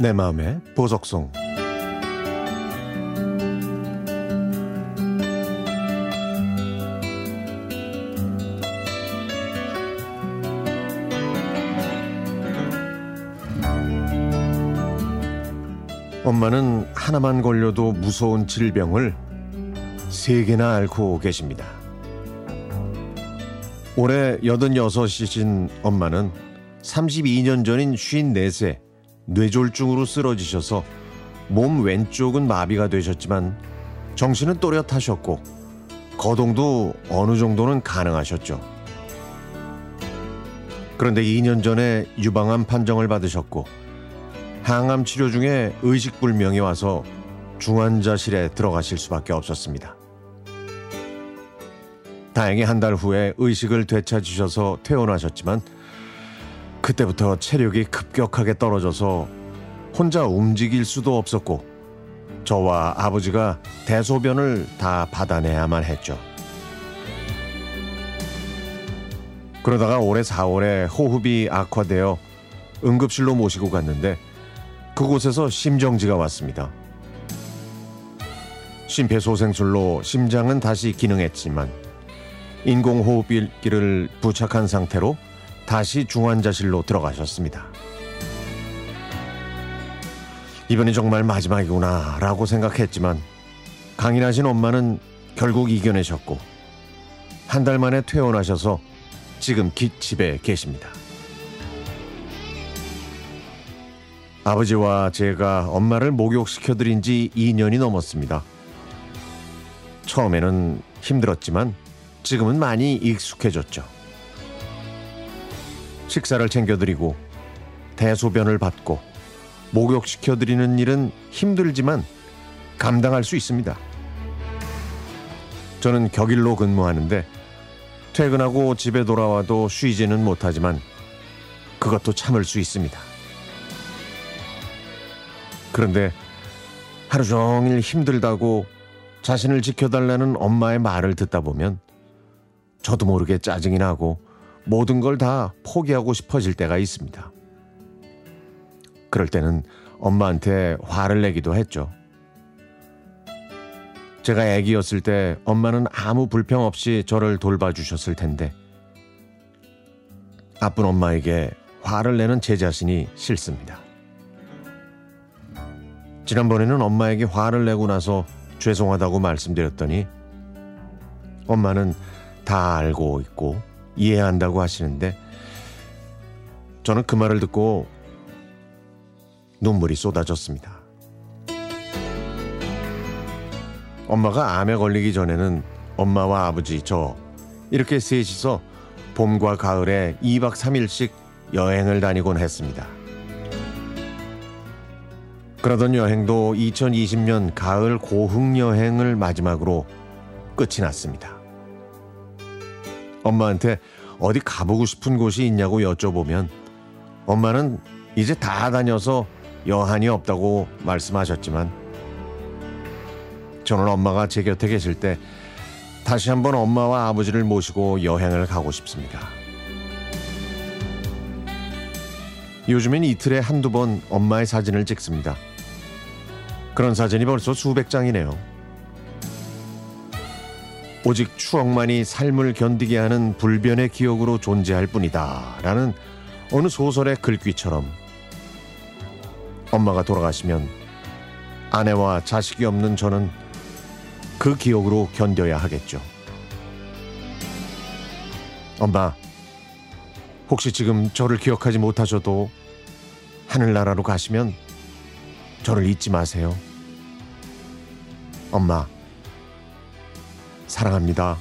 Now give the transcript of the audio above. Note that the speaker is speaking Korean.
내 마음의 보석송 엄마는 하나만 걸려도 무서운 질병을 세 개나 앓고 계십니다. 올해 86이신 엄마는 32년 전인 54세 뇌졸중으로 쓰러지셔서 몸 왼쪽은 마비가 되셨지만 정신은 또렷하셨고 거동도 어느 정도는 가능하셨죠. 그런데 2년 전에 유방암 판정을 받으셨고 항암 치료 중에 의식불명이 와서 중환자실에 들어가실 수밖에 없었습니다. 다행히 한 달 후에 의식을 되찾으셔서 퇴원하셨지만 그때부터 체력이 급격하게 떨어져서 혼자 움직일 수도 없었고 저와 아버지가 대소변을 다 받아내야만 했죠. 그러다가 올해 4월에 호흡이 악화되어 응급실로 모시고 갔는데 그곳에서 심정지가 왔습니다. 심폐소생술로 심장은 다시 기능했지만 인공호흡기를 부착한 상태로 다시 중환자실로 들어가셨습니다. 이번이 정말 마지막이구나 라고 생각했지만 강인하신 엄마는 결국 이겨내셨고 한 달 만에 퇴원하셔서 지금 기, 집에 계십니다. 아버지와 제가 엄마를 목욕시켜드린 지 2년이 넘었습니다. 처음에는 힘들었지만 지금은 많이 익숙해졌죠. 식사를 챙겨드리고 대소변을 받고 목욕시켜드리는 일은 힘들지만 감당할 수 있습니다. 저는 격일로 근무하는데 퇴근하고 집에 돌아와도 쉬지는 못하지만 그것도 참을 수 있습니다. 그런데 하루 종일 힘들다고 자신을 지켜달라는 엄마의 말을 듣다 보면 저도 모르게 짜증이 나고 모든 걸 다 포기하고 싶어질 때가 있습니다. 그럴 때는 엄마한테 화를 내기도 했죠. 제가 아기였을 때 엄마는 아무 불평 없이 저를 돌봐주셨을 텐데 아픈 엄마에게 화를 내는 제 자신이 싫습니다. 지난번에는 엄마에게 화를 내고 나서 죄송하다고 말씀드렸더니 엄마는 다 알고 있고 이해한다고 하시는데 저는 그 말을 듣고 눈물이 쏟아졌습니다. 엄마가 암에 걸리기 전에는 엄마와 아버지 저 이렇게 셋이서 봄과 가을에 2박 3일씩 여행을 다니곤 했습니다. 그러던 여행도 2020년 가을 고흥 여행을 마지막으로 끝이 났습니다. 엄마한테 어디 가보고 싶은 곳이 있냐고 여쭤보면 엄마는 이제 다 다녀서 여한이 없다고 말씀하셨지만 저는 엄마가 제 곁에 계실 때 다시 한번 엄마와 아버지를 모시고 여행을 가고 싶습니다. 요즘엔 이틀에 한두 번 엄마의 사진을 찍습니다. 그런 사진이 벌써 수백 장이네요. 오직 추억만이 삶을 견디게 하는 불변의 기억으로 존재할 뿐이다. 라는 어느 소설의 글귀처럼 엄마가 돌아가시면 아내와 자식이 없는 저는 그 기억으로 견뎌야 하겠죠. 엄마, 혹시 지금 저를 기억하지 못하셔도 하늘나라로 가시면 저를 잊지 마세요. 엄마, 사랑합니다.